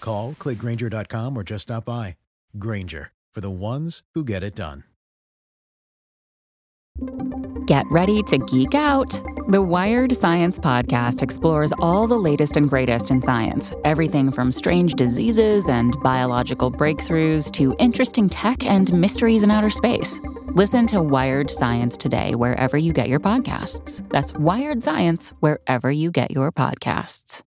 Call, clickgrainger.com, or just stop by. Grainger, for the ones who get it done. Get ready to geek out. The Wired Science Podcast explores all the latest and greatest in science everything from strange diseases and biological breakthroughs to interesting tech and mysteries in outer space. Listen to Wired Science today, wherever you get your podcasts. That's Wired Science, wherever you get your podcasts.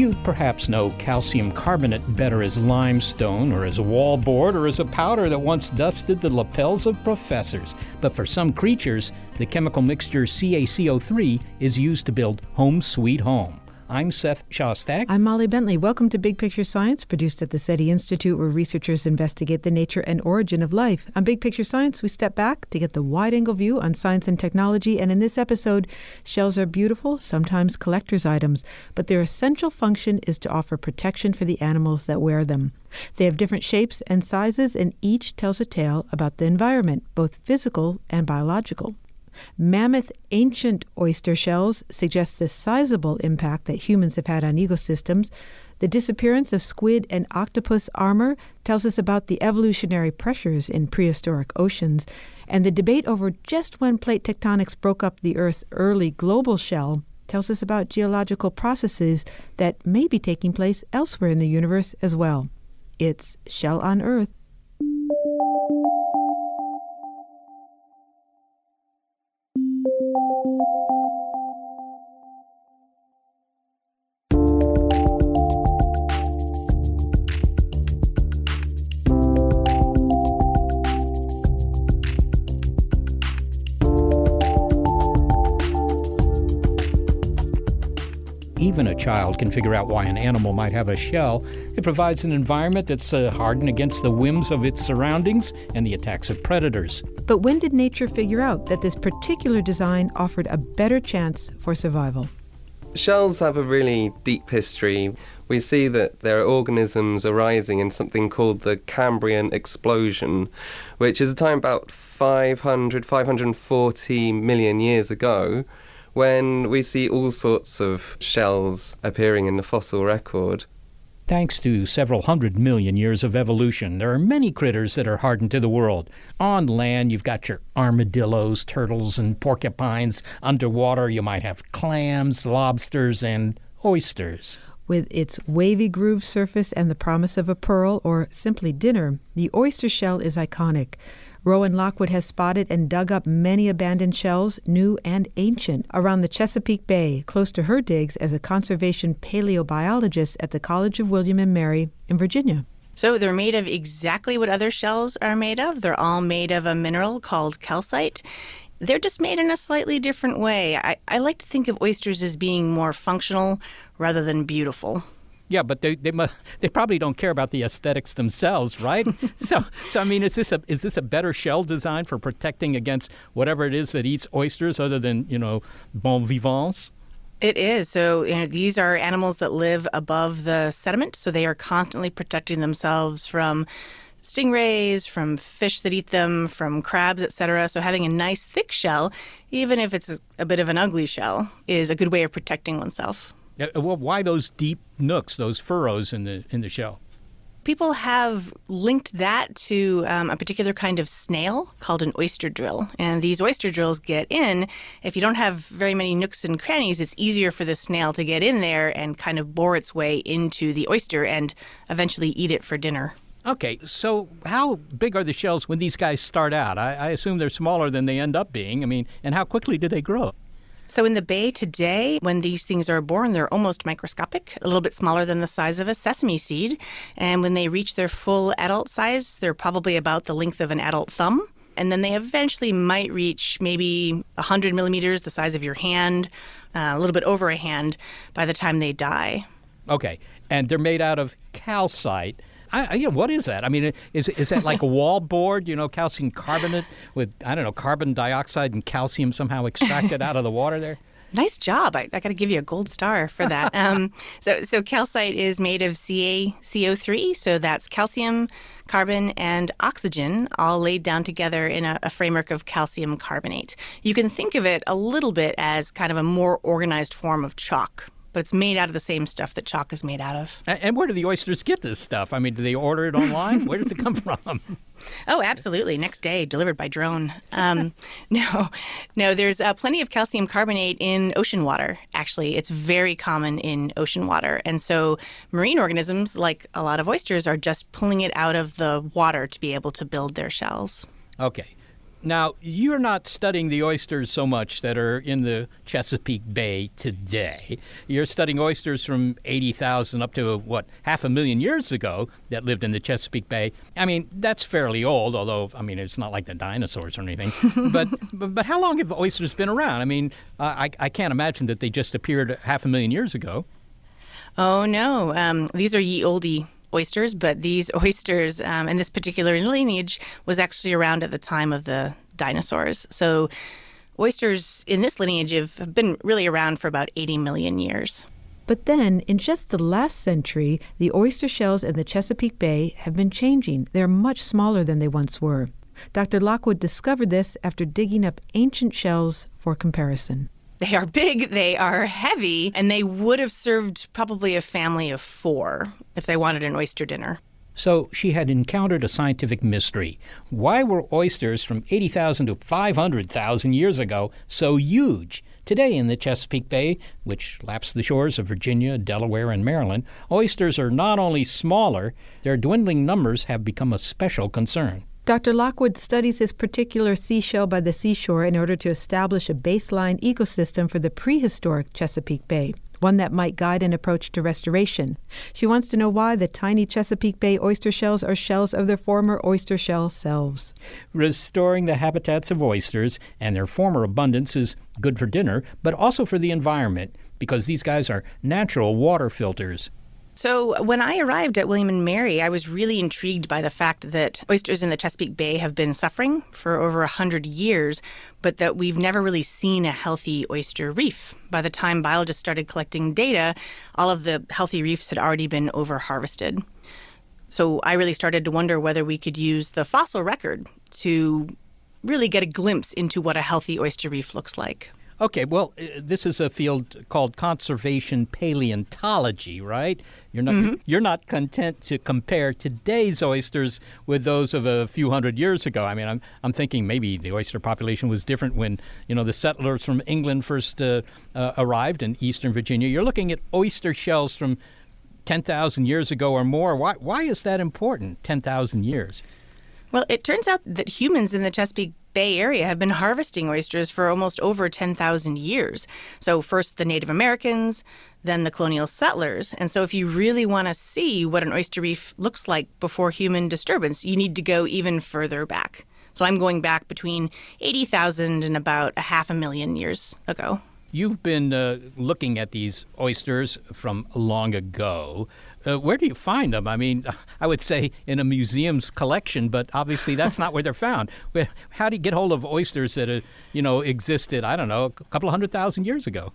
You perhaps know calcium carbonate better as limestone or as wallboard or as a powder that once dusted the lapels of professors. But for some creatures, the chemical mixture CaCO3 is used to build Home Sweet Home. I'm Seth Shostak. I'm Molly Bentley. Welcome to Big Picture Science, produced at the SETI Institute, where researchers investigate the nature and origin of life. On Big Picture Science, we step back to get the wide angle view on science and technology. And in this episode, shells are beautiful, sometimes collector's items, but their essential function is to offer protection for the animals that wear them. They have different shapes and sizes, and each tells a tale about the environment, both physical and biological. Mammoth ancient oyster shells suggest the sizable impact that humans have had on ecosystems. The disappearance of squid and octopus armor tells us about the evolutionary pressures in prehistoric oceans. And the debate over just when plate tectonics broke up the Earth's early global shell tells us about geological processes that may be taking place elsewhere in the universe as well. It's Shell on Earth. Even a child can figure out why an animal might have a shell. It provides an environment that's uh, hardened against the whims of its surroundings and the attacks of predators. But when did nature figure out that this particular design offered a better chance for survival? Shells have a really deep history. We see that there are organisms arising in something called the Cambrian explosion, which is a time about 500, 540 million years ago when we see all sorts of shells appearing in the fossil record. Thanks to several hundred million years of evolution, there are many critters that are hardened to the world. On land, you've got your armadillos, turtles, and porcupines. Underwater, you might have clams, lobsters, and oysters. With its wavy groove surface and the promise of a pearl or simply dinner, the oyster shell is iconic. Rowan Lockwood has spotted and dug up many abandoned shells, new and ancient, around the Chesapeake Bay, close to her digs as a conservation paleobiologist at the College of William and Mary in Virginia. So they're made of exactly what other shells are made of. They're all made of a mineral called calcite. They're just made in a slightly different way. I, I like to think of oysters as being more functional rather than beautiful. Yeah, but they they must, they probably don't care about the aesthetics themselves, right? so so I mean, is this a is this a better shell design for protecting against whatever it is that eats oysters, other than you know bon vivants? It is. So you know, these are animals that live above the sediment, so they are constantly protecting themselves from stingrays, from fish that eat them, from crabs, etc. So having a nice thick shell, even if it's a bit of an ugly shell, is a good way of protecting oneself. Well, why those deep nooks, those furrows in the in the shell? People have linked that to um, a particular kind of snail called an oyster drill. And these oyster drills get in. If you don't have very many nooks and crannies, it's easier for the snail to get in there and kind of bore its way into the oyster and eventually eat it for dinner. Okay, so how big are the shells when these guys start out? I, I assume they're smaller than they end up being. I mean, and how quickly do they grow? So in the bay today, when these things are born, they're almost microscopic, a little bit smaller than the size of a sesame seed. And when they reach their full adult size, they're probably about the length of an adult thumb. and then they eventually might reach maybe 100 millimeters, the size of your hand, uh, a little bit over a hand, by the time they die. Okay, and they're made out of calcite. I, I, yeah, what is that? I mean, is is that like a wall board? You know, calcium carbonate with I don't know carbon dioxide and calcium somehow extracted out of the water there. Nice job. I, I got to give you a gold star for that. um, so, so calcite is made of CaCO3, so that's calcium, carbon, and oxygen all laid down together in a, a framework of calcium carbonate. You can think of it a little bit as kind of a more organized form of chalk but it's made out of the same stuff that chalk is made out of. And where do the oysters get this stuff? I mean, do they order it online? where does it come from? Oh, absolutely. Next day, delivered by drone. Um, no, no, there's uh, plenty of calcium carbonate in ocean water, actually. It's very common in ocean water. And so marine organisms, like a lot of oysters, are just pulling it out of the water to be able to build their shells. Okay. Now, you're not studying the oysters so much that are in the Chesapeake Bay today. You're studying oysters from 80,000 up to, what, half a million years ago that lived in the Chesapeake Bay. I mean, that's fairly old, although, I mean, it's not like the dinosaurs or anything. but, but, but how long have oysters been around? I mean, uh, I, I can't imagine that they just appeared half a million years ago. Oh, no. Um, these are ye olde oysters, but these oysters um, and this particular lineage was actually around at the time of the dinosaurs. So oysters in this lineage have been really around for about 80 million years. But then, in just the last century, the oyster shells in the Chesapeake Bay have been changing. They're much smaller than they once were. Dr. Lockwood discovered this after digging up ancient shells for comparison. They are big, they are heavy, and they would have served probably a family of four if they wanted an oyster dinner. So she had encountered a scientific mystery. Why were oysters from 80,000 to 500,000 years ago so huge? Today in the Chesapeake Bay, which laps the shores of Virginia, Delaware, and Maryland, oysters are not only smaller, their dwindling numbers have become a special concern. Dr. Lockwood studies this particular seashell by the seashore in order to establish a baseline ecosystem for the prehistoric Chesapeake Bay, one that might guide an approach to restoration. She wants to know why the tiny Chesapeake Bay oyster shells are shells of their former oyster shell selves. Restoring the habitats of oysters and their former abundance is good for dinner, but also for the environment because these guys are natural water filters. So, when I arrived at William and Mary, I was really intrigued by the fact that oysters in the Chesapeake Bay have been suffering for over a 100 years, but that we've never really seen a healthy oyster reef. By the time biologists started collecting data, all of the healthy reefs had already been over harvested. So, I really started to wonder whether we could use the fossil record to really get a glimpse into what a healthy oyster reef looks like. Okay, well, uh, this is a field called conservation paleontology, right? You're not mm-hmm. you're not content to compare today's oysters with those of a few hundred years ago. I mean, I'm I'm thinking maybe the oyster population was different when you know the settlers from England first uh, uh, arrived in eastern Virginia. You're looking at oyster shells from 10,000 years ago or more. Why why is that important? 10,000 years. Well, it turns out that humans in the Chesapeake Bay Area have been harvesting oysters for almost over 10,000 years. So, first the Native Americans, then the colonial settlers. And so, if you really want to see what an oyster reef looks like before human disturbance, you need to go even further back. So, I'm going back between 80,000 and about a half a million years ago. You've been uh, looking at these oysters from long ago. Uh, where do you find them? I mean, I would say in a museum's collection, but obviously that's not where they're found. How do you get hold of oysters that, uh, you know, existed? I don't know, a couple hundred thousand years ago.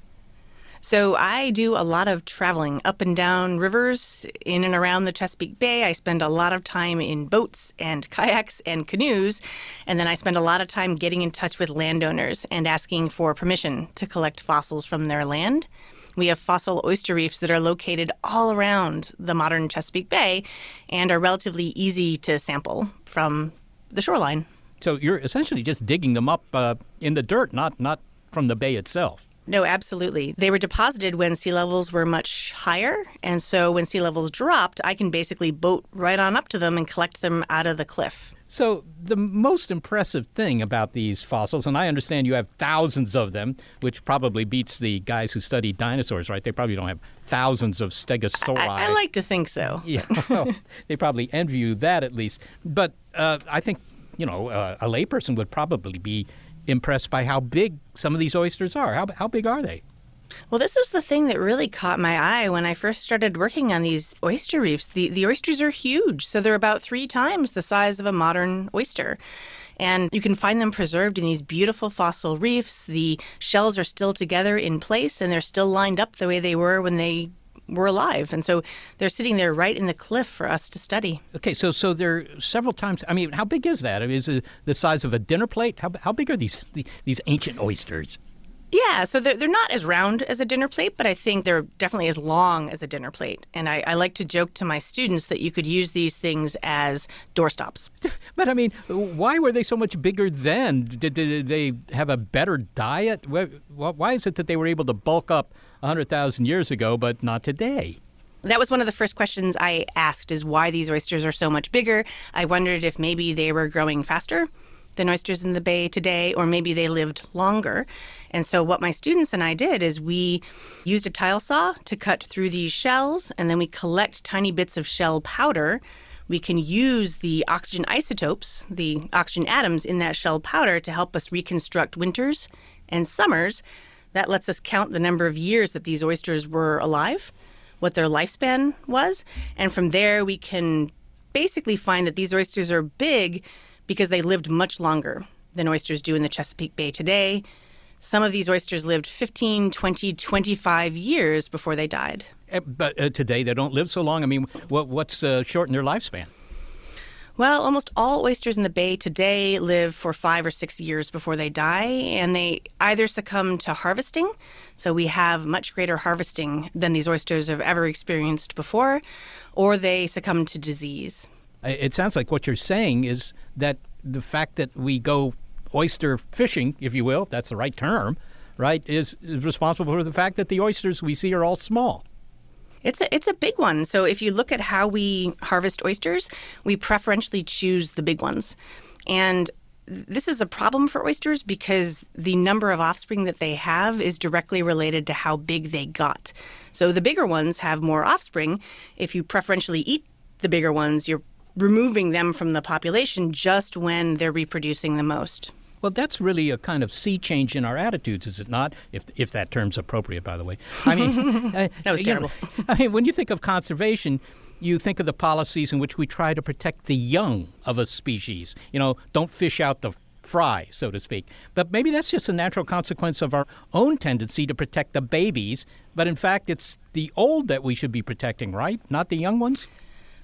So I do a lot of traveling up and down rivers in and around the Chesapeake Bay. I spend a lot of time in boats and kayaks and canoes, and then I spend a lot of time getting in touch with landowners and asking for permission to collect fossils from their land. We have fossil oyster reefs that are located all around the modern Chesapeake Bay and are relatively easy to sample from the shoreline. So you're essentially just digging them up uh, in the dirt, not not from the bay itself. No, absolutely. They were deposited when sea levels were much higher. And so when sea levels dropped, I can basically boat right on up to them and collect them out of the cliff. So, the most impressive thing about these fossils, and I understand you have thousands of them, which probably beats the guys who study dinosaurs, right? They probably don't have thousands of stegosauri. I, I like to think so. yeah, well, they probably envy you that at least. But uh, I think you know, uh, a layperson would probably be impressed by how big some of these oysters are. How, how big are they? Well, this was the thing that really caught my eye when I first started working on these oyster reefs. The, the oysters are huge, so they're about three times the size of a modern oyster. And you can find them preserved in these beautiful fossil reefs. The shells are still together in place and they're still lined up the way they were when they were alive. And so they're sitting there right in the cliff for us to study. Okay, so so they're several times. I mean, how big is that? I mean, is it the size of a dinner plate? How, how big are these these ancient oysters? Yeah, so they're, they're not as round as a dinner plate, but I think they're definitely as long as a dinner plate. And I, I like to joke to my students that you could use these things as doorstops. But I mean, why were they so much bigger then? Did, did they have a better diet? Why is it that they were able to bulk up 100,000 years ago, but not today? that was one of the first questions I asked is why these oysters are so much bigger. I wondered if maybe they were growing faster than oysters in the bay today, or maybe they lived longer. And so, what my students and I did is we used a tile saw to cut through these shells, and then we collect tiny bits of shell powder. We can use the oxygen isotopes, the oxygen atoms in that shell powder, to help us reconstruct winters and summers. That lets us count the number of years that these oysters were alive, what their lifespan was, and from there we can basically find that these oysters are big because they lived much longer than oysters do in the Chesapeake Bay today. Some of these oysters lived 15, 20, 25 years before they died. Eh, but uh, today they don't live so long. I mean, what, what's uh, shortened their lifespan? Well, almost all oysters in the bay today live for five or six years before they die, and they either succumb to harvesting, so we have much greater harvesting than these oysters have ever experienced before, or they succumb to disease. It sounds like what you're saying is that the fact that we go oyster fishing, if you will, if that's the right term, right, is, is responsible for the fact that the oysters we see are all small. It's a, it's a big one. So if you look at how we harvest oysters, we preferentially choose the big ones. And this is a problem for oysters because the number of offspring that they have is directly related to how big they got. So the bigger ones have more offspring. If you preferentially eat the bigger ones, you're removing them from the population just when they're reproducing the most. Well, that's really a kind of sea change in our attitudes, is it not? If if that term's appropriate, by the way. I mean, uh, that was terrible. Know, I mean, when you think of conservation, you think of the policies in which we try to protect the young of a species. You know, don't fish out the fry, so to speak. But maybe that's just a natural consequence of our own tendency to protect the babies. But in fact, it's the old that we should be protecting, right? Not the young ones?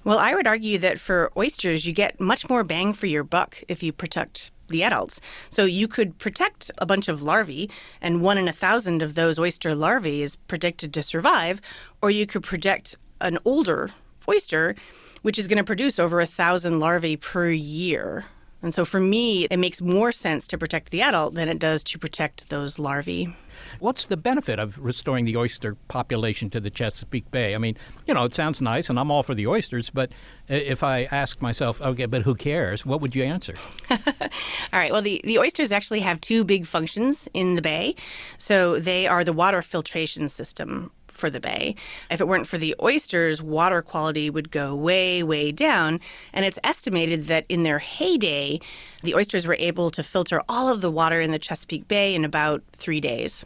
Well, I would argue that for oysters, you get much more bang for your buck if you protect the adults. So you could protect a bunch of larvae, and one in a thousand of those oyster larvae is predicted to survive, or you could protect an older oyster, which is going to produce over a thousand larvae per year. And so for me, it makes more sense to protect the adult than it does to protect those larvae. What's the benefit of restoring the oyster population to the Chesapeake Bay? I mean, you know, it sounds nice, and I'm all for the oysters, but if I ask myself, okay, but who cares? What would you answer? all right. Well, the, the oysters actually have two big functions in the bay. So they are the water filtration system for the bay. If it weren't for the oysters, water quality would go way, way down. And it's estimated that in their heyday, the oysters were able to filter all of the water in the Chesapeake Bay in about three days.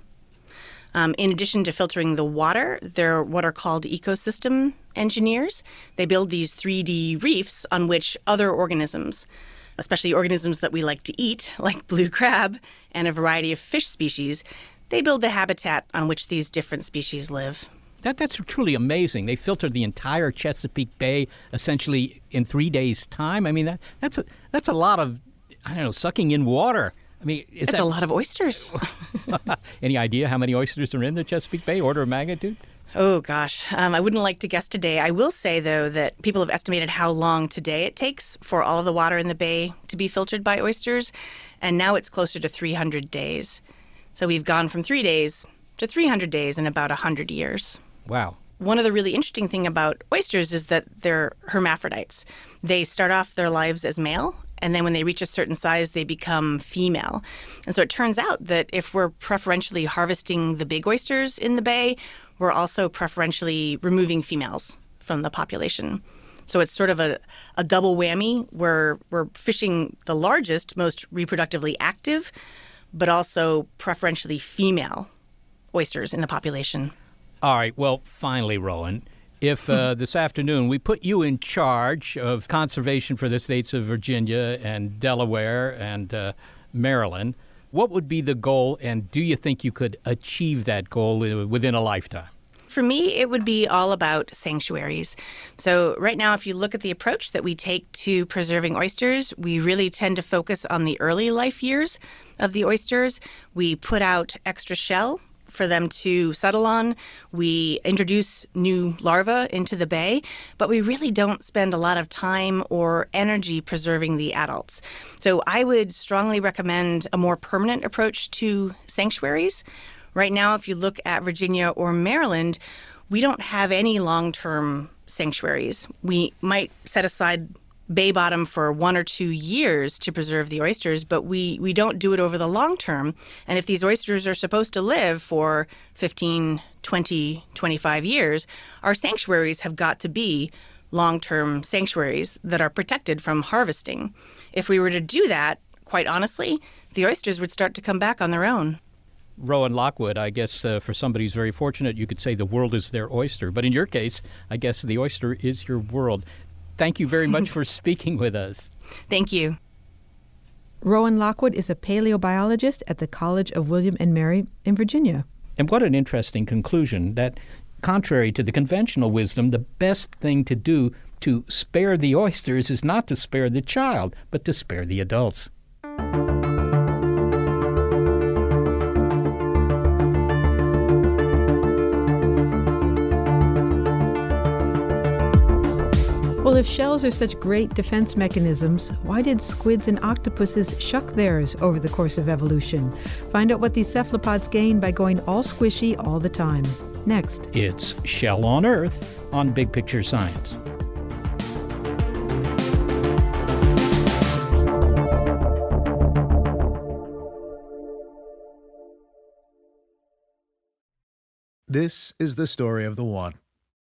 Um, in addition to filtering the water, they're what are called ecosystem engineers. They build these 3D reefs on which other organisms, especially organisms that we like to eat, like blue crab and a variety of fish species, they build the habitat on which these different species live. That, that's truly amazing. They filtered the entire Chesapeake Bay essentially in three days' time. I mean, that, that's, a, that's a lot of, I don't know, sucking in water. I mean, it's that... a lot of oysters. Any idea how many oysters are in the Chesapeake Bay? Order of magnitude? Oh gosh, um, I wouldn't like to guess today. I will say though that people have estimated how long today it takes for all of the water in the bay to be filtered by oysters, and now it's closer to 300 days. So we've gone from three days to 300 days in about 100 years. Wow. One of the really interesting thing about oysters is that they're hermaphrodites. They start off their lives as male and then when they reach a certain size, they become female. And so it turns out that if we're preferentially harvesting the big oysters in the bay, we're also preferentially removing females from the population. So it's sort of a, a double whammy where we're fishing the largest, most reproductively active, but also preferentially female oysters in the population. All right. Well, finally, Rowan, if uh, Hmm. this afternoon we put you in charge of conservation for the states of Virginia and Delaware and uh, Maryland, what would be the goal, and do you think you could achieve that goal uh, within a lifetime? For me, it would be all about sanctuaries. So, right now, if you look at the approach that we take to preserving oysters, we really tend to focus on the early life years of the oysters. We put out extra shell for them to settle on. We introduce new larvae into the bay, but we really don't spend a lot of time or energy preserving the adults. So I would strongly recommend a more permanent approach to sanctuaries. Right now, if you look at Virginia or Maryland, we don't have any long term sanctuaries. We might set aside bay bottom for one or two years to preserve the oysters, but we, we don't do it over the long term. And if these oysters are supposed to live for 15, 20, 25 years, our sanctuaries have got to be long term sanctuaries that are protected from harvesting. If we were to do that, quite honestly, the oysters would start to come back on their own. Rowan Lockwood, I guess uh, for somebody who's very fortunate, you could say the world is their oyster. But in your case, I guess the oyster is your world. Thank you very much for speaking with us. Thank you. Rowan Lockwood is a paleobiologist at the College of William and Mary in Virginia. And what an interesting conclusion that, contrary to the conventional wisdom, the best thing to do to spare the oysters is not to spare the child, but to spare the adults. Well, if shells are such great defense mechanisms, why did squids and octopuses shuck theirs over the course of evolution? Find out what these cephalopods gain by going all squishy all the time. Next. It's Shell on Earth on Big Picture Science. This is the story of the one.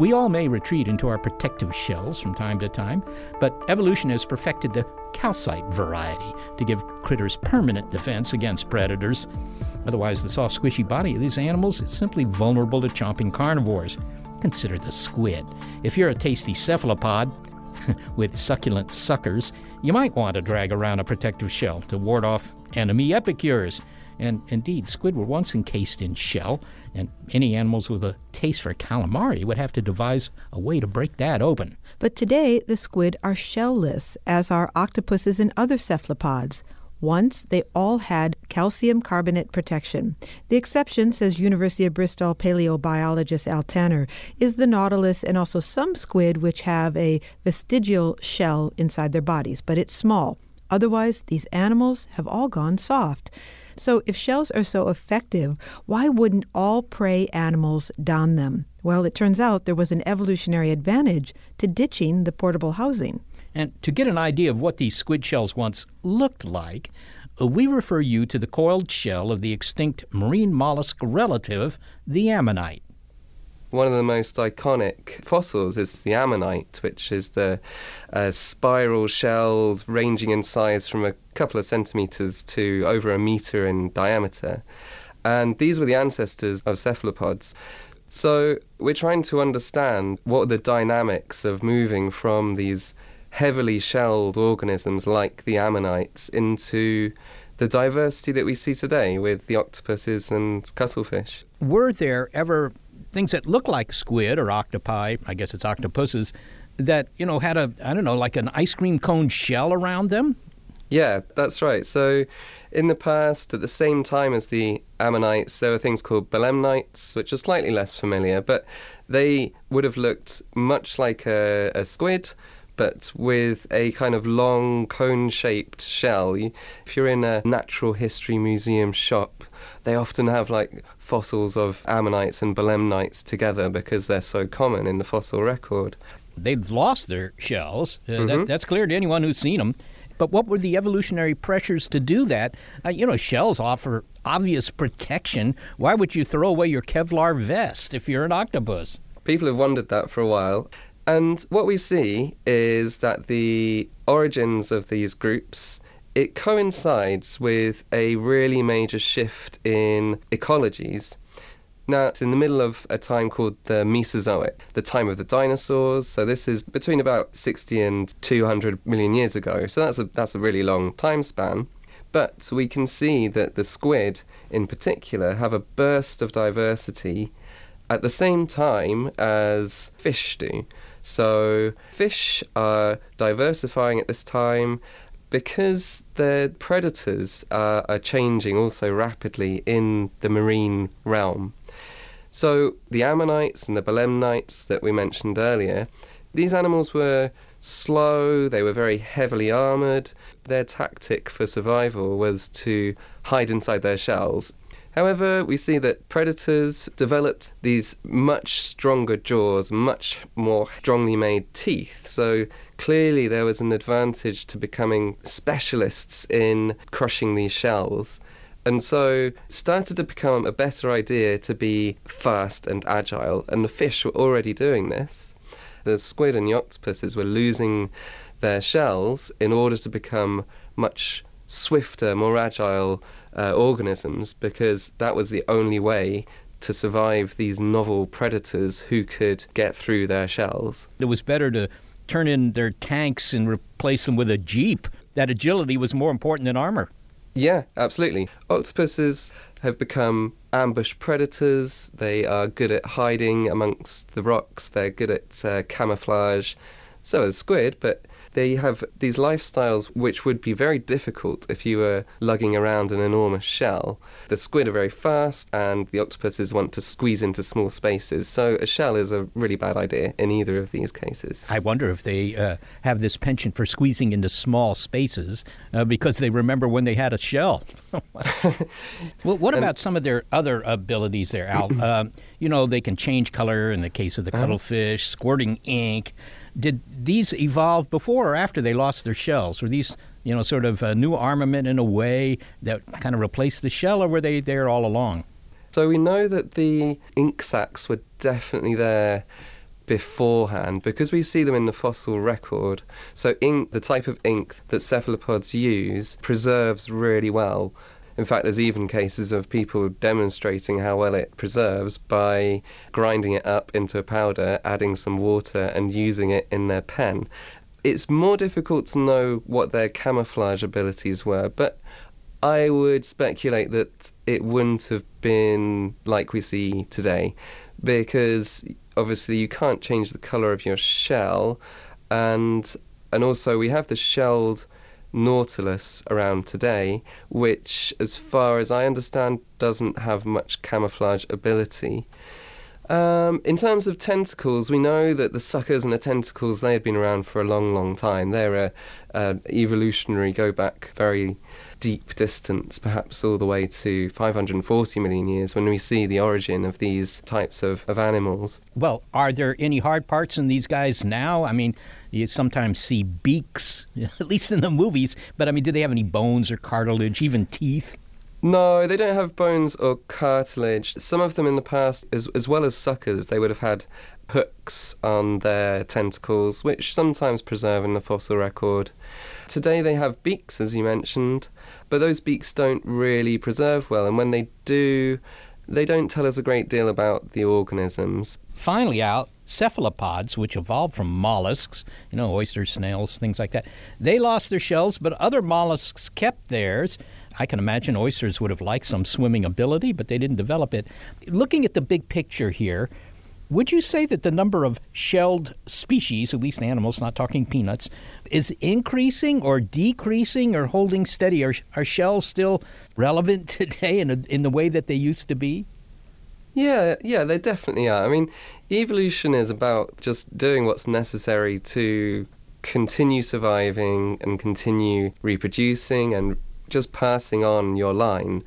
We all may retreat into our protective shells from time to time, but evolution has perfected the calcite variety to give critters permanent defense against predators. Otherwise, the soft, squishy body of these animals is simply vulnerable to chomping carnivores. Consider the squid. If you're a tasty cephalopod with succulent suckers, you might want to drag around a protective shell to ward off enemy epicures. And indeed, squid were once encased in shell, and any animals with a taste for calamari would have to devise a way to break that open. But today, the squid are shellless, as are octopuses and other cephalopods. Once, they all had calcium carbonate protection. The exception, says University of Bristol paleobiologist Al Tanner, is the nautilus and also some squid which have a vestigial shell inside their bodies, but it's small. Otherwise, these animals have all gone soft. So, if shells are so effective, why wouldn't all prey animals don them? Well, it turns out there was an evolutionary advantage to ditching the portable housing. And to get an idea of what these squid shells once looked like, uh, we refer you to the coiled shell of the extinct marine mollusk relative, the ammonite. One of the most iconic fossils is the ammonite, which is the uh, spiral shells ranging in size from a couple of centimeters to over a meter in diameter. And these were the ancestors of cephalopods. So we're trying to understand what the dynamics of moving from these heavily shelled organisms like the ammonites into the diversity that we see today with the octopuses and cuttlefish. Were there ever things that look like squid or octopi, I guess it's octopuses, that, you know, had a, I don't know, like an ice cream cone shell around them? Yeah, that's right. So, in the past, at the same time as the ammonites, there were things called belemnites, which are slightly less familiar, but they would have looked much like a, a squid, but with a kind of long cone shaped shell. If you're in a natural history museum shop, they often have like fossils of ammonites and belemnites together because they're so common in the fossil record. They've lost their shells. Uh, mm-hmm. that, that's clear to anyone who's seen them. But what were the evolutionary pressures to do that? Uh, you know, shells offer obvious protection. Why would you throw away your Kevlar vest if you're an octopus? People have wondered that for a while. And what we see is that the origins of these groups it coincides with a really major shift in ecologies. Now, it's in the middle of a time called the Mesozoic, the time of the dinosaurs. So this is between about 60 and 200 million years ago. So that's a that's a really long time span. But we can see that the squid, in particular, have a burst of diversity at the same time as fish do. So fish are diversifying at this time because their predators are, are changing also rapidly in the marine realm. So the ammonites and the belemnites that we mentioned earlier, these animals were slow, they were very heavily armored. Their tactic for survival was to hide inside their shells However, we see that predators developed these much stronger jaws, much more strongly made teeth. So clearly, there was an advantage to becoming specialists in crushing these shells. And so started to become a better idea to be fast and agile, and the fish were already doing this. The squid and the octopuses were losing their shells in order to become much swifter, more agile uh, organisms because that was the only way to survive these novel predators who could get through their shells. It was better to turn in their tanks and replace them with a jeep. That agility was more important than armor. Yeah, absolutely. Octopuses have become ambush predators. They are good at hiding amongst the rocks. They're good at uh, camouflage. So is squid, but they have these lifestyles which would be very difficult if you were lugging around an enormous shell. The squid are very fast, and the octopuses want to squeeze into small spaces. So a shell is a really bad idea in either of these cases. I wonder if they uh, have this penchant for squeezing into small spaces uh, because they remember when they had a shell. well, what about some of their other abilities there, Al? Um, you know, they can change color in the case of the uh-huh. cuttlefish, squirting ink. Did these evolve before or after they lost their shells? Were these, you know, sort of a new armament in a way that kind of replaced the shell, or were they there all along? So we know that the ink sacs were definitely there beforehand because we see them in the fossil record. So ink, the type of ink that cephalopods use, preserves really well. In fact, there's even cases of people demonstrating how well it preserves by grinding it up into a powder, adding some water, and using it in their pen. It's more difficult to know what their camouflage abilities were, but I would speculate that it wouldn't have been like we see today, because obviously you can't change the color of your shell, and and also we have the shelled Nautilus around today, which, as far as I understand, doesn't have much camouflage ability. Um, in terms of tentacles, we know that the suckers and the tentacles they have been around for a long, long time. They're a, uh, evolutionary, go back very deep distance, perhaps all the way to 540 million years, when we see the origin of these types of, of animals. Well, are there any hard parts in these guys now? I mean, you sometimes see beaks, at least in the movies, but I mean, do they have any bones or cartilage, even teeth? No, they don't have bones or cartilage. Some of them in the past, as, as well as suckers, they would have had hooks on their tentacles, which sometimes preserve in the fossil record. Today they have beaks, as you mentioned, but those beaks don't really preserve well, and when they do, they don't tell us a great deal about the organisms. Finally, out cephalopods, which evolved from mollusks, you know, oysters, snails, things like that, they lost their shells, but other mollusks kept theirs. I can imagine oysters would have liked some swimming ability, but they didn't develop it. Looking at the big picture here, Would you say that the number of shelled species, at least animals, not talking peanuts, is increasing or decreasing or holding steady? Are, are shells still relevant today in, a, in the way that they used to be? Yeah, yeah, they definitely are. I mean, evolution is about just doing what's necessary to continue surviving and continue reproducing and just passing on your line.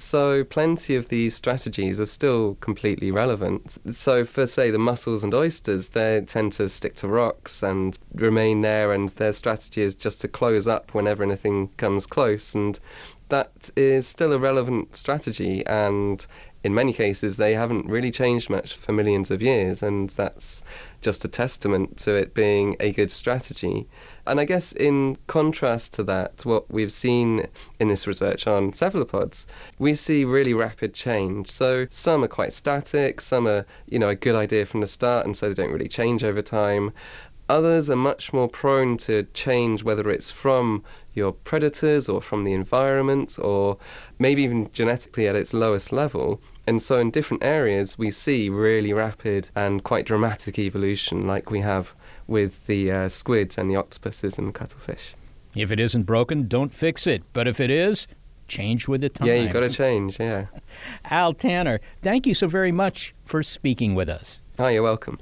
So, plenty of these strategies are still completely relevant. So, for say the mussels and oysters, they tend to stick to rocks and remain there, and their strategy is just to close up whenever anything comes close. And that is still a relevant strategy, and in many cases, they haven't really changed much for millions of years, and that's just a testament to it being a good strategy. And I guess in contrast to that, what we've seen in this research on cephalopods, we see really rapid change. So some are quite static, some are, you know, a good idea from the start, and so they don't really change over time. Others are much more prone to change, whether it's from your predators or from the environment or maybe even genetically at its lowest level. And so, in different areas, we see really rapid and quite dramatic evolution, like we have with the uh, squids and the octopuses and the cuttlefish. If it isn't broken, don't fix it. But if it is, change with the times. Yeah, you've got to change, yeah. Al Tanner, thank you so very much for speaking with us. Oh, you're welcome.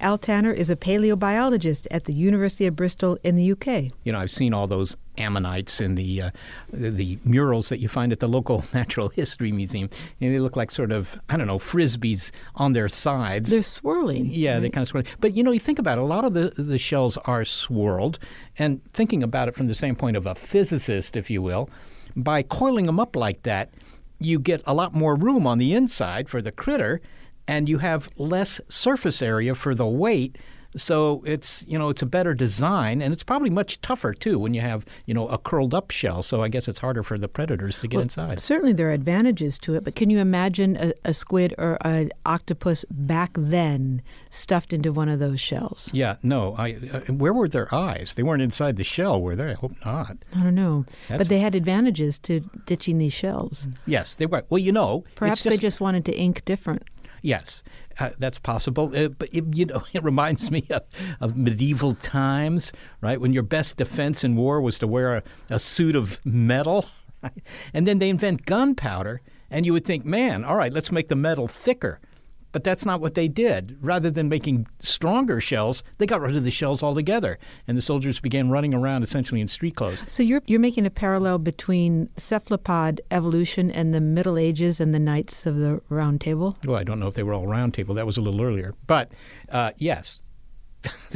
Al Tanner is a paleobiologist at the University of Bristol in the UK. You know, I've seen all those ammonites in the, uh, the, the murals that you find at the local Natural History Museum. And they look like sort of I don't know frisbees on their sides. They're swirling. Yeah, right? they kind of swirl. But you know, you think about it. A lot of the the shells are swirled, and thinking about it from the standpoint of a physicist, if you will, by coiling them up like that, you get a lot more room on the inside for the critter and you have less surface area for the weight. So it's you know it's a better design, and it's probably much tougher too when you have you know a curled up shell. So I guess it's harder for the predators to get Well, inside. Certainly, there are advantages to it, but can you imagine a, a squid or an octopus back then stuffed into one of those shells? Yeah, no. I uh, where were their eyes? They weren't inside the shell, were they? I hope not. I don't know, That's- but they had advantages to ditching these shells. Yes, they were. Well, you know, Perhaps they just wanted to ink different. Yes, uh, that's possible. Uh, but it, you know, it reminds me of, of medieval times, right? When your best defense in war was to wear a, a suit of metal, right? and then they invent gunpowder, and you would think, man, all right, let's make the metal thicker. But that's not what they did. Rather than making stronger shells, they got rid of the shells altogether, and the soldiers began running around essentially in street clothes. So you're you're making a parallel between cephalopod evolution and the Middle Ages and the Knights of the Round Table. Well, I don't know if they were all round table. That was a little earlier. But uh, yes,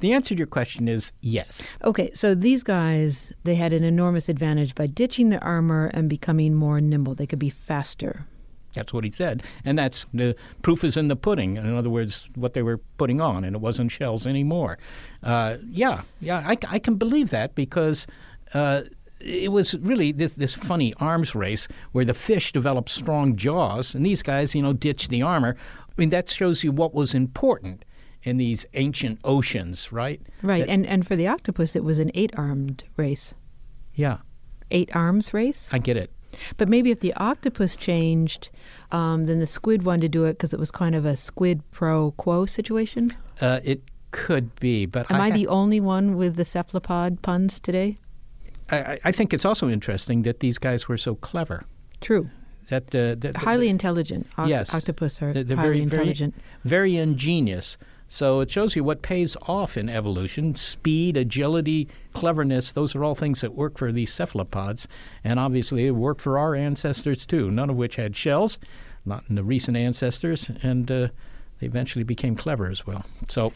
the, answer to your question is yes. Okay, so these guys they had an enormous advantage by ditching their armor and becoming more nimble. They could be faster. That's what he said. And that's the proof is in the pudding. In other words, what they were putting on, and it wasn't shells anymore. Uh, yeah, yeah, I, I can believe that because. Uh, it was really this this funny arms race where the fish developed strong jaws, and these guys, you know, ditched the armor. I mean, that shows you what was important in these ancient oceans, right? Right, That- and and for the octopus, it was an eight-armed race, yeah, eight arms race. I get it. But maybe if the octopus changed, um, then the squid one to do it because it was kind of a squid pro quo situation. Uh, it could be, but Am I, ha- the only one with the cephalopod puns today? I, I- I think it's also interesting that these guys were so clever. True. That, uh, that Highly intelligent. Oct- yes, Octopus are They're- they're highly very, very- intelligent. very ingenious. So it shows you what pays off in evolution: speed, agility, cleverness. Those are all things that work for these cephalopods, and obviously it worked for our ancestors too. None of which had shells, not in the recent ancestors, and uh, they eventually became clever as well. So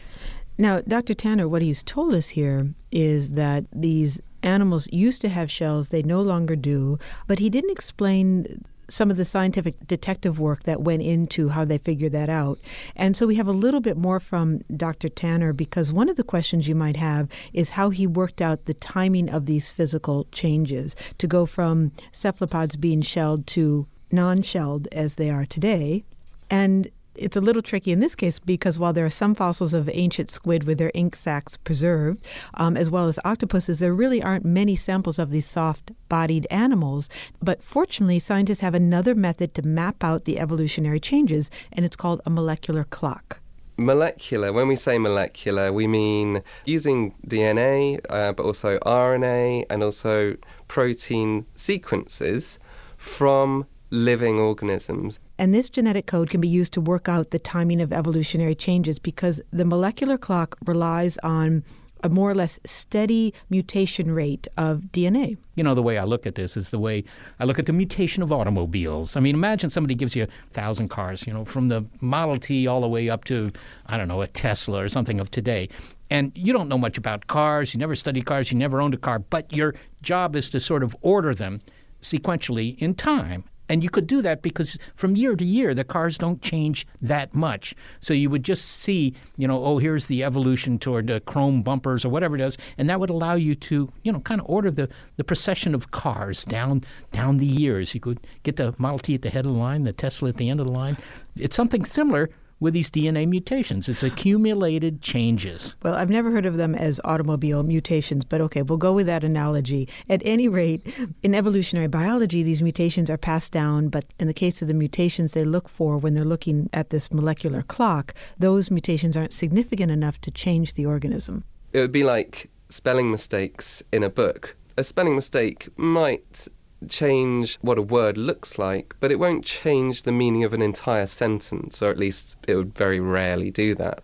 Now, Dr. Tanner, what he's told us here is that these animals used to have shells, they no longer do, but he didn't explain some of the scientific detective work that went into how they figured that out. And so we have a little bit more from Dr. Tanner because one of the questions you might have is how he worked out the timing of these physical changes to go from cephalopods being shelled to non shelled as they are today. And It's a little tricky in this case because while there are some fossils of ancient squid with their ink sacs preserved, um, as well as octopuses, there really aren't many samples of these soft bodied animals. But fortunately, scientists have another method to map out the evolutionary changes, and it's called a molecular clock. Molecular, when we say molecular, we mean using DNA, uh, but also RNA and also protein sequences from living organisms. And this genetic code can be used to work out the timing of evolutionary changes because the molecular clock relies on a more or less steady mutation rate of DNA. You know, the way I look at this is the way I look at the mutation of automobiles. I mean, imagine somebody gives you a thousand cars, you know, from the Model T all the way up to, I don't know, a Tesla or something of today. And you don't know much about cars, you never study cars, you never owned a car, but your job is to sort of order them sequentially in time. And you could do that because from year to year, the cars don't change that much. So you would just see, you know, oh, here's the evolution toward uh, chrome bumpers or whatever it is. And that would allow you to, you know, kind of order the, the procession of cars down, down the years. You could get the Model T at the head of the line, the Tesla at the end of the line. It's something similar with these DNA mutations. It's accumulated changes. Well, I've never heard of them as automobile mutations, but okay, we'll go with that analogy. At any rate, in evolutionary biology, these mutations are passed down, but in the case of the mutations they look for when they're looking at this molecular clock, those mutations aren't significant enough to change the organism. It would be like spelling mistakes in a book. A spelling mistake might change what a word looks like, but it won't change the meaning of an entire sentence, or at least it would very rarely do that.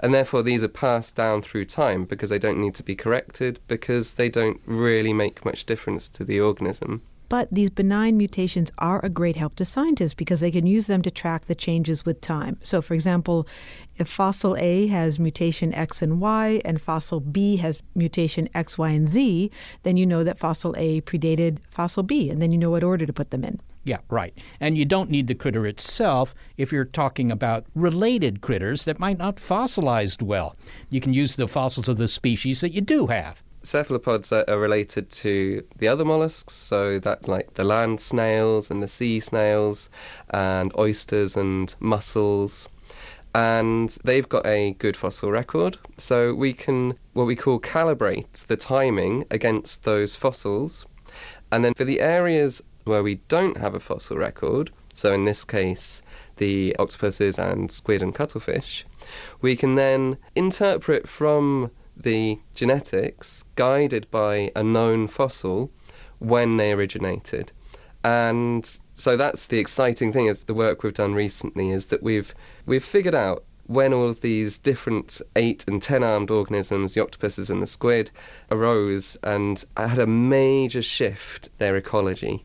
And therefore, these are passed down through time because they don't need to be corrected, because they don't really make much difference to the organism. But these benign mutations are a great help to scientists because they can use them to track the changes with time. So, for example, if fossil A has mutation X and Y and fossil B has mutation X, Y, and Z, then you know that fossil A predated fossil B, and then you know what order to put them in. Yeah, right. And you don't need the critter itself if you're talking about related critters that might not fossilized well. You can use the fossils of the species that you do have cephalopods are, are, related to the other mollusks, so that's like the land snails and the sea snails, and oysters and mussels. And they've got a good fossil record, so we can what we call calibrate the timing against those fossils. And then for the areas where we don't have a fossil record, so in this case the octopuses and squid and cuttlefish, we can then interpret from the genetics guided by a known fossil when they originated. And so that's the exciting thing of the work we've done recently is that we've we've figured out when all of these different eight and ten armed organisms, the octopuses and the squid, arose and had a major shift their ecology.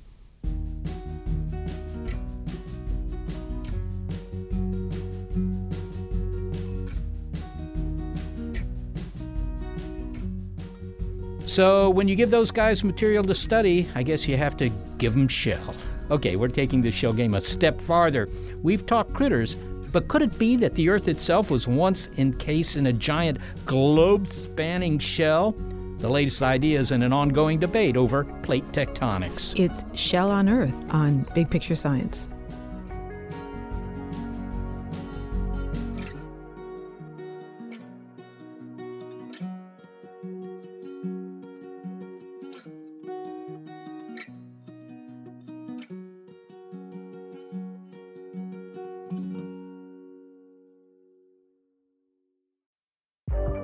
So when you give those guys material to study, I guess you have to give them shell. Okay, we're taking the shell game a step farther. We've talked critters, but could it be that the Earth itself was once encased in a giant globe spanning shell? The latest ideas in an ongoing debate over plate tectonics. It's Shell on Earth on Big Picture Science.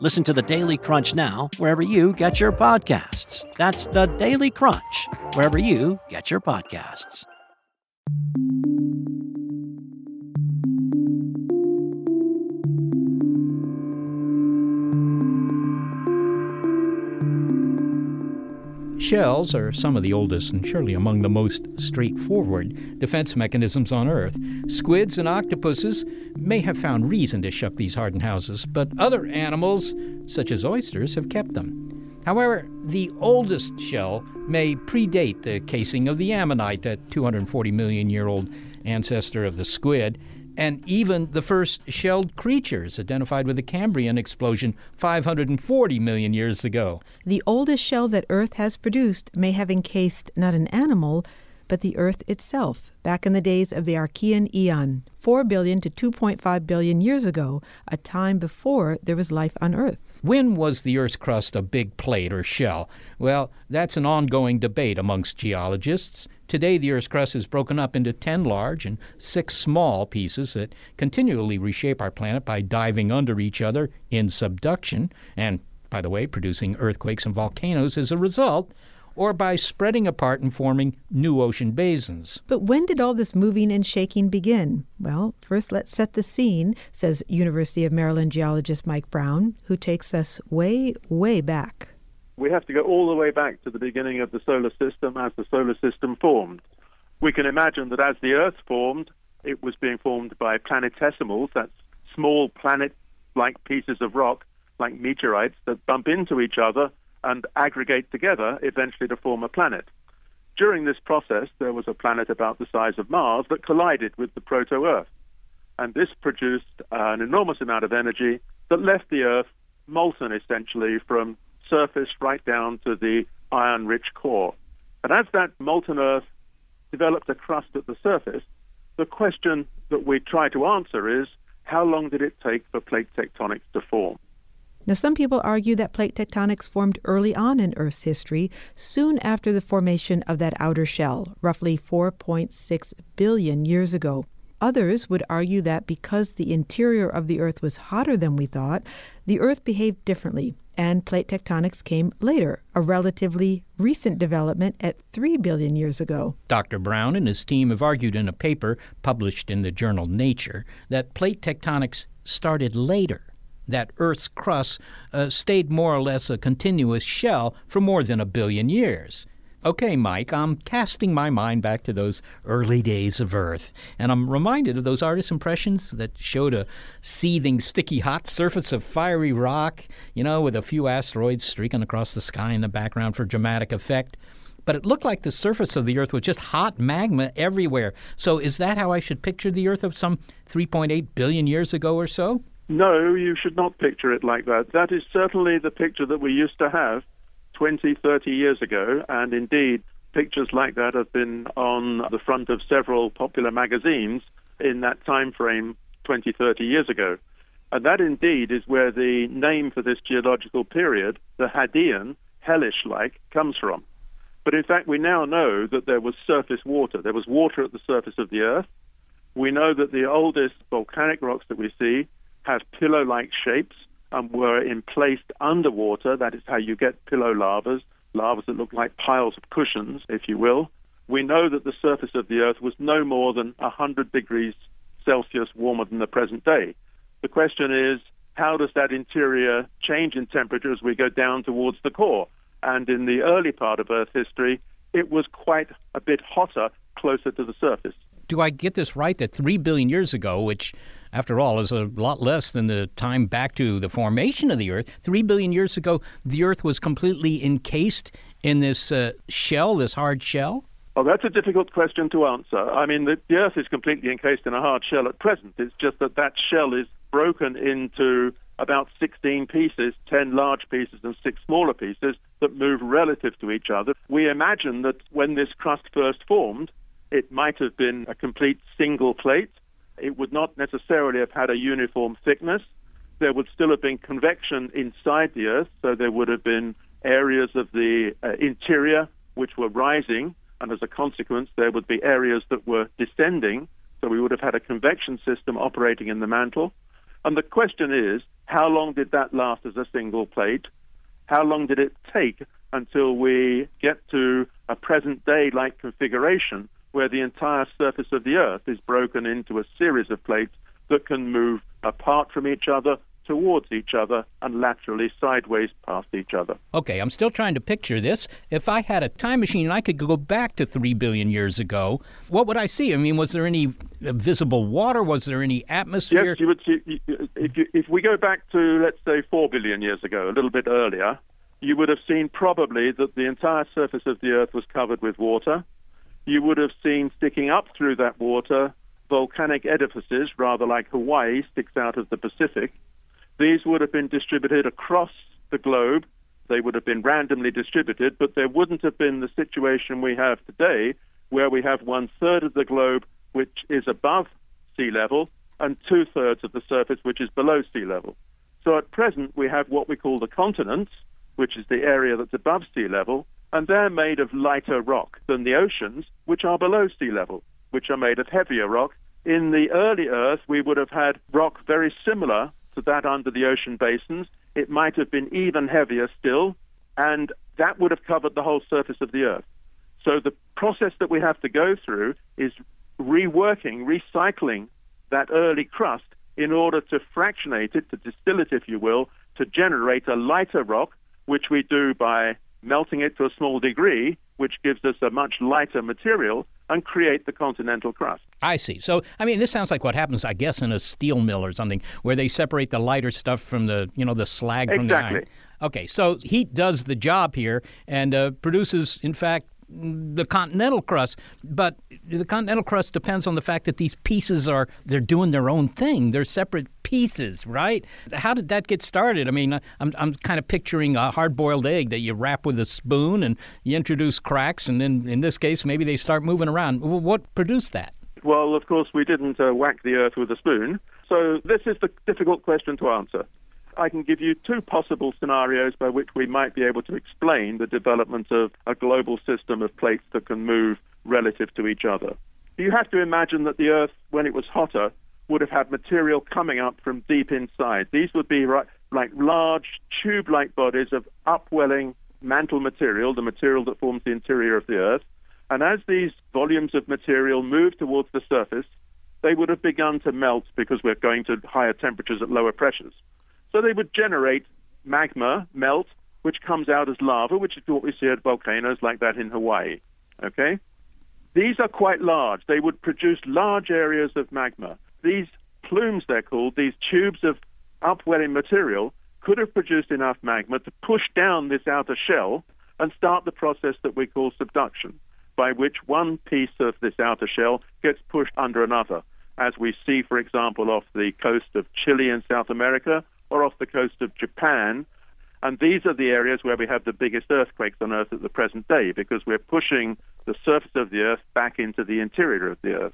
Listen to the Daily Crunch now, wherever you get your podcasts. That's the Daily Crunch, wherever you get your podcasts. Shells are some of the oldest and surely among the most straightforward defense mechanisms on Earth. Squids and octopuses may have found reason to shuck these hardened houses, but other animals, such as oysters, have kept them. However, the oldest shell may predate the casing of the ammonite, that 240 million year old ancestor of the squid, and even the first shelled creatures identified with the Cambrian explosion 540 million years ago. The oldest shell that Earth has produced may have encased not an animal, but the Earth itself, back in the days of the Archean Eon, 4 billion to 2.5 billion years ago, a time before there was life on Earth. When was the Earth's crust a big plate or shell? Well, that's an ongoing debate amongst geologists. Today, the Earth's crust is broken up into 10 large and 6 small pieces that continually reshape our planet by diving under each other in subduction, and, by the way, producing earthquakes and volcanoes as a result or by spreading apart and forming new ocean basins. But when did all this moving and shaking begin? Well, first let's set the scene, says University of Maryland geologist Mike Brown, who takes us way, way back. We have to go all the way back to the beginning of the solar system as the solar system formed. We can imagine that as the Earth formed, it was being formed by planetesimals, that's small planet like pieces of rock, like meteorites, that bump into each other and aggregate together eventually to form a planet. During this process, there was a planet about the size of Mars that collided with the proto Earth. And this produced an enormous amount of energy that left the Earth molten essentially from surface right down to the iron rich core. And as that molten Earth developed a crust at the surface, the question that we try to answer is how long did it take for plate tectonics to form? Now, some people argue that plate tectonics formed early on in Earth's history, soon after the formation of that outer shell, roughly 4.6 billion years ago. Others would argue that because the interior of the Earth was hotter than we thought, the Earth behaved differently, and plate tectonics came later, a relatively recent development at 3 billion years ago. Dr. Brown and his team have argued in a paper published in the journal Nature that plate tectonics started later that Earth's crust uh, stayed more or less a continuous shell for more than a billion years. Okay, Mike, I'm casting my mind back to those early days of Earth, and I'm reminded of those artist impressions that showed a seething, sticky hot surface of fiery rock, you know, with a few asteroids streaking across the sky in the background for dramatic effect. But it looked like the surface of the Earth was just hot magma everywhere. So is that how I should picture the Earth of some 3.8 billion years ago or so? No, you should not picture it like that. That is certainly the picture that we used to have 20, 30 years ago, and indeed, pictures like that have been on the front of several popular magazines in that time frame 20, 30 years ago. And that indeed is where the name for this geological period, the Hadean, hellish like, comes from. But in fact, we now know that there was surface water. There was water at the surface of the Earth. We know that the oldest volcanic rocks that we see have pillow like shapes and were emplaced underwater. That is how you get pillow lavas, lavas that look like piles of cushions, if you will. We know that the surface of the Earth was no more than 100 degrees Celsius warmer than the present day. The question is, how does that interior change in temperature as we go down towards the core? And in the early part of Earth history, it was quite a bit hotter closer to the surface. Do I get this right that three billion years ago, which after all, is a lot less than the time back to the formation of the Earth. Three billion years ago, the Earth was completely encased in this uh, shell, this hard shell? Oh, that's a difficult question to answer. I mean, the, the Earth is completely encased in a hard shell at present. It's just that that shell is broken into about 16 pieces, 10 large pieces and 6 smaller pieces that move relative to each other. We imagine that when this crust first formed, it might have been a complete single plate it would not necessarily have had a uniform thickness. There would still have been convection inside the Earth, so there would have been areas of the uh, interior which were rising, and as a consequence, there would be areas that were descending. So we would have had a convection system operating in the mantle. And the question is, how long did that last as a single plate? How long did it take until we get to a present day like configuration where the entire surface of the Earth is broken into a series of plates that can move apart from each other, towards each other and laterally sideways past each other. Okay, I'm still trying to picture this. If I had a time machine and I could go back to 3 billion years ago, what would I see? I mean, was there any visible water? Was there any atmosphere? Yes, you would see. If, you, if we go back to, let's say, 4 billion years ago, a little bit earlier, you would have seen probably that the entire surface of the Earth was covered with water. You would have seen sticking up through that water volcanic edifices, rather like Hawaii sticks out of the Pacific. These would have been distributed across the globe. They would have been randomly distributed, but there wouldn't have been the situation we have today where we have one third of the globe which is above sea level and two thirds of the surface which is below sea level. So at present we have what we call the continents, which is the area that's above sea level, and they're made of lighter rock than the oceans, which are below sea level which are made of heavier rock. In the early Earth, we would have had rock very similar to that under the ocean basins. It might have been even heavier still, and that would have covered the whole surface of the Earth. So the process that we have to go through is reworking, recycling that early crust in order to fractionate it, to distill it, if you will, to generate a lighter rock, which we do by melting it to a small degree, which gives us a much lighter material, and create the continental crust. I see. So, I mean, this sounds like what happens, I guess, in a steel mill or something, where they separate the lighter stuff from the, you know, the slag exactly. from the iron. Okay, so heat does the job here and uh, produces, in fact, the continental crust, but the continental crust depends on the fact that these pieces are they're doing their own thing. They're separate pieces, right? How did that get started? I mean, I'm I'm kind of picturing a hard-boiled egg that you wrap with a spoon and you introduce cracks, and then in this case, maybe they start moving around. What produced that? Well, of course, we didn't uh, whack the earth with a spoon. So this is the difficult question to answer. I can give you two possible scenarios by which we might be able to explain the development of a global system of plates that can move relative to each other. You have to imagine that the Earth, when it was hotter, would have had material coming up from deep inside. These would be right, like large tube like bodies of upwelling mantle material, the material that forms the interior of the Earth. And as these volumes of material move towards the surface, they would have begun to melt because we're going to higher temperatures at lower pressures. So they would generate magma, melt, which comes out as lava, which is what we see at volcanoes like that in Hawaii. Okay? These are quite large. They would produce large areas of magma. These plumes, they're called, these tubes of upwelling material, could have produced enough magma to push down this outer shell and start the process that we call subduction, by which one piece of this outer shell gets pushed under another, as we see, for example, off the coast of Chile in South America or off the coast of Japan. And these are the areas where we have the biggest earthquakes on Earth at the present day because we're pushing the surface of the Earth back into the interior of the Earth.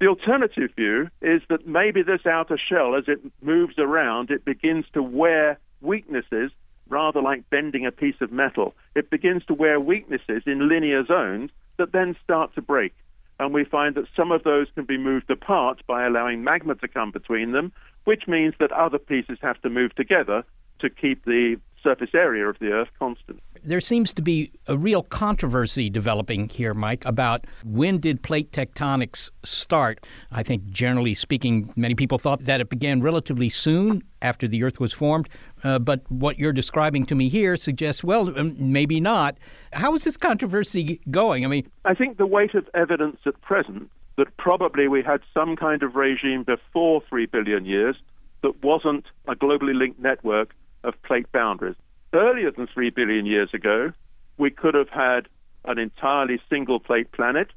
The alternative view is that maybe this outer shell, as it moves around, it begins to wear weaknesses rather like bending a piece of metal. It begins to wear weaknesses in linear zones that then start to break. And we find that some of those can be moved apart by allowing magma to come between them, which means that other pieces have to move together to keep the surface area of the Earth constant. There seems to be a real controversy developing here, Mike, about when did plate tectonics start. I think, generally speaking, many people thought that it began relatively soon after the Earth was formed. Uh, but what you're describing to me here suggests, well, um, maybe not. How is this controversy going? I mean, I think the weight of evidence at present that probably we had some kind of regime before 3 billion years that wasn't a globally linked network of plate boundaries. Earlier than 3 billion years ago, we could have had an entirely single plate planet,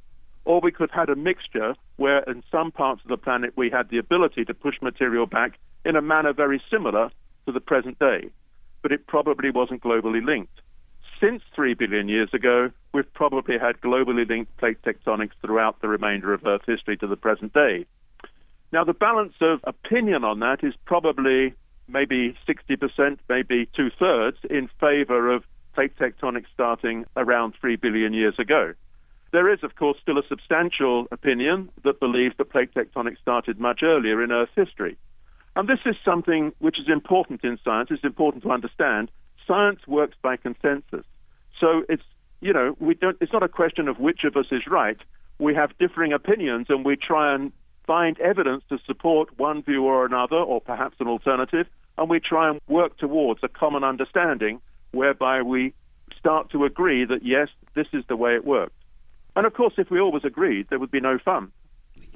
or we could have had a mixture where in some parts of the planet we had the ability to push material back in a manner very similar to the present day. But it probably wasn't globally linked since 3 billion years ago, we've probably had globally linked plate tectonics throughout the remainder of Earth history to the present day. Now, the balance of opinion on that is probably maybe 60%, maybe two thirds in favor of plate tectonics starting around 3 billion years ago. There is, of course, still a substantial opinion that believes that plate tectonics started much earlier in Earth's history. And this is something which is important in science, it's important to understand, science works by consensus. So it's you know we don't. It's not a question of which of us is right. We have differing opinions, and we try and find evidence to support one view or another, or perhaps an alternative, and we try and work towards a common understanding whereby we start to agree that yes, this is the way it works. And of course, if we always agreed, there would be no fun.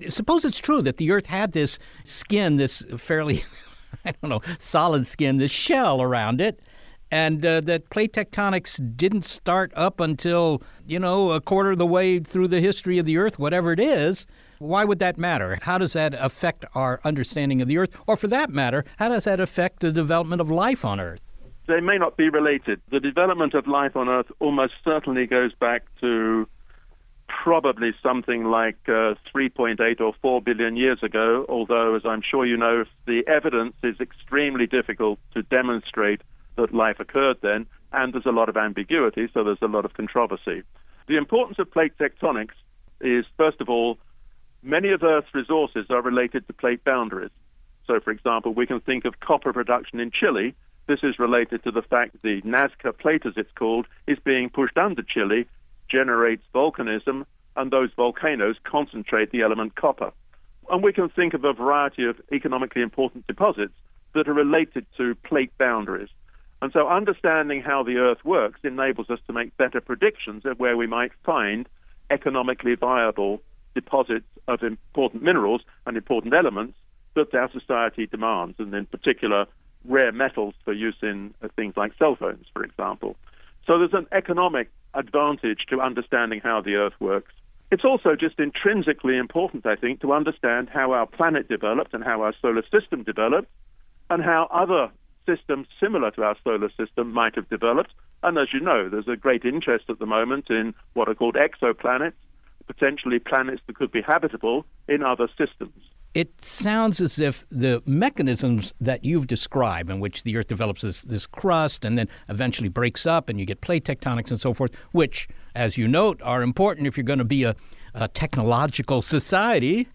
Suppose it's true that the Earth had this skin, this fairly, I don't know, solid skin, this shell around it, and uh, that plate tectonics didn't start up until, you know, a quarter of the way through the history of the Earth, whatever it is. Why would that matter? How does that affect our understanding of the Earth? Or for that matter, how does that affect the development of life on Earth? They may not be related. The development of life on Earth almost certainly goes back to probably something like uh, 3.8 or 4 billion years ago, although, as I'm sure you know, the evidence is extremely difficult to demonstrate that life occurred then, and there's a lot of ambiguity, so there's a lot of controversy. The importance of plate tectonics is, first of all, Many of Earth's resources are related to plate boundaries. So, for example, we can think of copper production in Chile. This is related to the fact the Nazca Plate, as it's called, is being pushed under Chile, generates volcanism, and those volcanoes concentrate the element copper. And we can think of a variety of economically important deposits that are related to plate boundaries. And so understanding how the Earth works enables us to make better predictions of where we might find economically viable deposits of important minerals and important elements that our society demands, and in particular, rare metals for use in uh, things like cell phones, for example. So there's an economic advantage to understanding how the Earth works. It's also just intrinsically important, I think, to understand how our planet developed and how our solar system developed, and how other systems similar to our solar system might have developed. And as you know, there's a great interest at the moment in what are called exoplanets, potentially planets that could be habitable in other systems. It sounds as if the mechanisms that you've described, in which the Earth develops this, this crust and then eventually breaks up and you get plate tectonics and so forth, which, as you note, are important if you're going to be a, a technological society,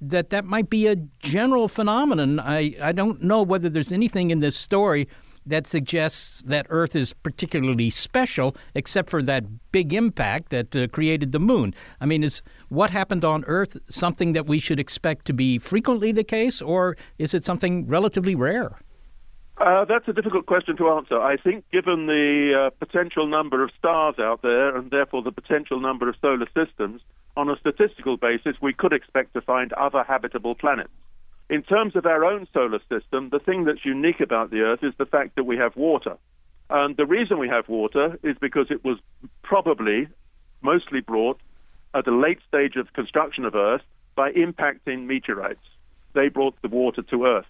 that that might be a general phenomenon. I, I don't know whether there's anything in this story that suggests that Earth is particularly special, except for that big impact that uh, created the moon. I mean, is what happened on Earth something that we should expect to be frequently the case, or is it something relatively rare? Uh, that's a difficult question to answer. I think, given the uh, potential number of stars out there and therefore the potential number of solar systems, on a statistical basis, we could expect to find other habitable planets. In terms of our own solar system, the thing that's unique about the Earth is the fact that we have water. And the reason we have water is because it was probably mostly brought at a late stage of construction of Earth by impacting meteorites. They brought the water to Earth.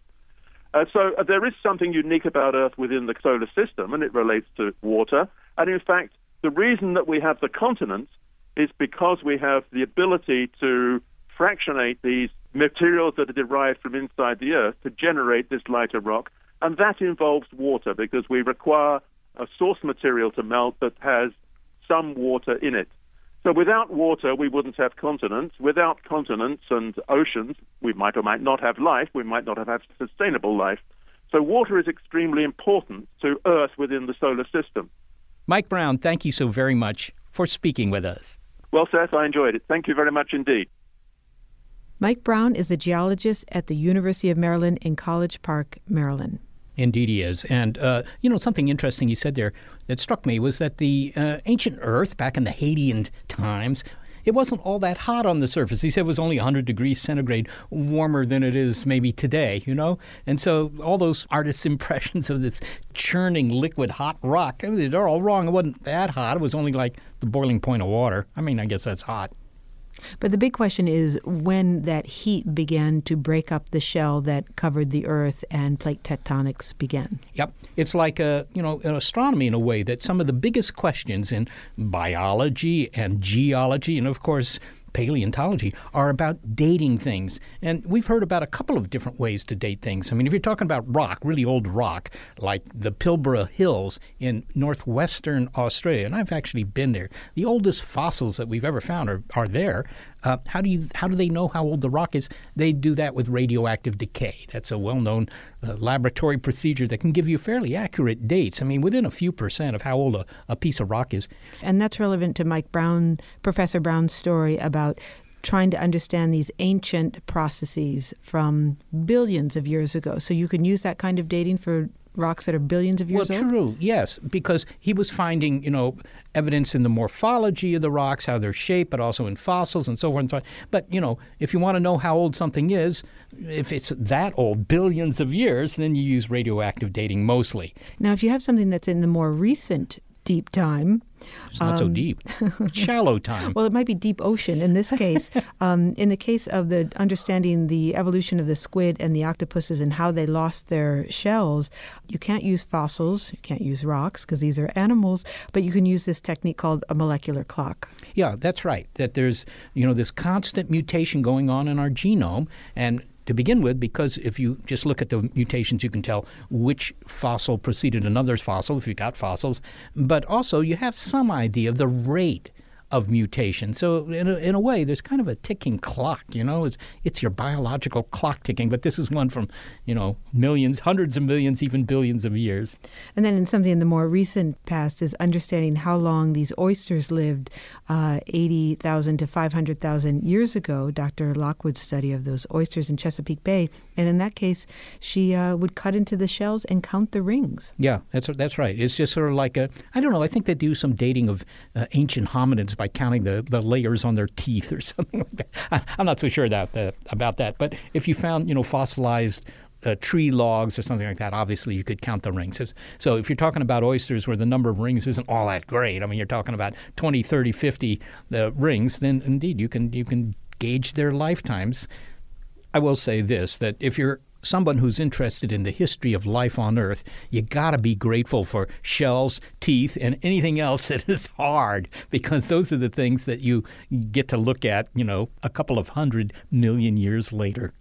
Uh, so uh, there is something unique about Earth within the solar system, and it relates to water. And in fact, the reason that we have the continents is because we have the ability to fractionate these materials that are derived from inside the Earth to generate this lighter rock. And that involves water because we require a source material to melt that has some water in it. So without water, we wouldn't have continents. Without continents and oceans, we might or might not have life. We might not have had sustainable life. So water is extremely important to Earth within the solar system. Mike Brown, thank you so very much for speaking with us. Well, Seth, I enjoyed it. Thank you very much indeed. Mike Brown is a geologist at the University of Maryland in College Park, Maryland. Indeed, he is. And, uh, you know, something interesting he said there that struck me was that the uh, ancient Earth, back in the Hadean times, it wasn't all that hot on the surface. He said it was only 100 degrees centigrade warmer than it is maybe today, you know? And so all those artists' impressions of this churning liquid hot rock, I mean, they're all wrong. It wasn't that hot. It was only like the boiling point of water. I mean, I guess that's hot. But the big question is when that heat began to break up the shell that covered the Earth and plate tectonics began. Yep, it's like a you know astronomy in a way that some of the biggest questions in biology and geology, and of course paleontology are about dating things. And we've heard about a couple of different ways to date things. I mean, if you're talking about rock, really old rock, like the Pilbara Hills in northwestern Australia, and I've actually been there, the oldest fossils that we've ever found are, are there. Uh, how do you how do they know how old the rock is? They do that with radioactive decay. That's a well-known uh, laboratory procedure that can give you fairly accurate dates. I mean, within a few percent of how old a, a piece of rock is. And that's relevant to Mike Brown, Professor Brown's story about trying to understand these ancient processes from billions of years ago. So you can use that kind of dating for rocks that are billions of years well, old? Well, true, yes, because he was finding, you know, evidence in the morphology of the rocks, how they're shaped, but also in fossils and so forth and so on. But, you know, if you want to know how old something is, if it's that old, billions of years, then you use radioactive dating mostly. Now, if you have something that's in the more recent deep time. It's not um, so deep. Shallow time. Well, it might be deep ocean in this case. um, in the case of the understanding the evolution of the squid and the octopuses and how they lost their shells, you can't use fossils, you can't use rocks because these are animals, but you can use this technique called a molecular clock. Yeah, that's right. That there's, you know, this constant mutation going on in our genome and to begin with, because if you just look at the mutations, you can tell which fossil preceded another's fossil if you got fossils. But also, you have some idea of the rate of mutation. So in a, in a way, there's kind of a ticking clock. You know, it's it's your biological clock ticking. But this is one from you know millions, hundreds of millions, even billions of years. And then in something in the more recent past is understanding how long these oysters lived, uh, eighty thousand to five hundred thousand years ago. Dr. Lockwood's study of those oysters in Chesapeake Bay, and in that case, she uh, would cut into the shells and count the rings. Yeah, that's that's right. It's just sort of like a I don't know. I think they do some dating of uh, ancient hominids by counting the, the layers on their teeth or something like that. I, am not so sure about that, about that. But if you found, you know, fossilized uh, tree logs or something like that, obviously you could count the rings. So if you're talking about oysters where the number of rings isn't all that great, I mean, you're talking about 20, 30, 50 uh, rings, then indeed you can you can gauge their lifetimes. I will say this: that if you're someone who's interested in the history of life on Earth, you got to be grateful for shells, teeth, and anything else that is hard because those are the things that you get to look at, you know, a couple of hundred million years later.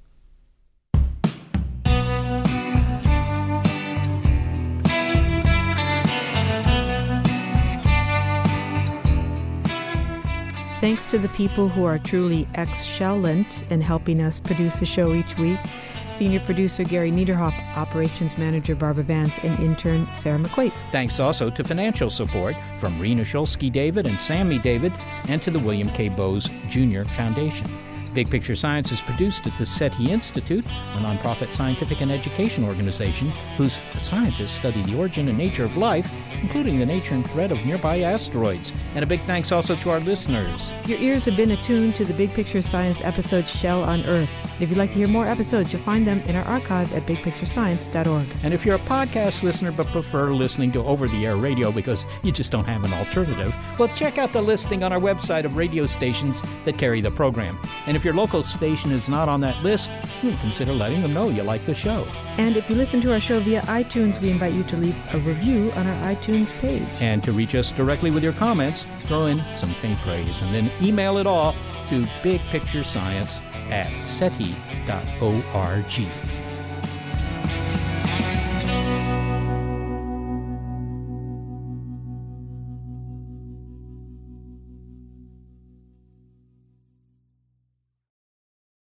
Thanks to the people who are truly excellent in helping us produce a show each week. Senior producer Gary Niederhoff, operations manager Barbara Vance, and intern Sarah McQuate. Thanks also to financial support from Rena Shulsky David and Sammy David, and to the William K. Bowes Jr. Foundation. Big Picture Science is produced at the SETI Institute, a nonprofit scientific and education organization whose scientists study the origin and nature of life, including the nature and threat of nearby asteroids. And a big thanks also to our listeners. Your ears have been attuned to the Big Picture Science episode Shell on Earth. If you'd like to hear more episodes, you'll find them in our archive at bigpicturescience.org. And if you're a podcast listener but prefer listening to over the air radio because you just don't have an alternative, well, check out the listing on our website of radio stations that carry the program. And if if your local station is not on that list, consider letting them know you like the show. And if you listen to our show via iTunes, we invite you to leave a review on our iTunes page. And to reach us directly with your comments, throw in some faint praise and then email it all to bigpicturescience at seti.org.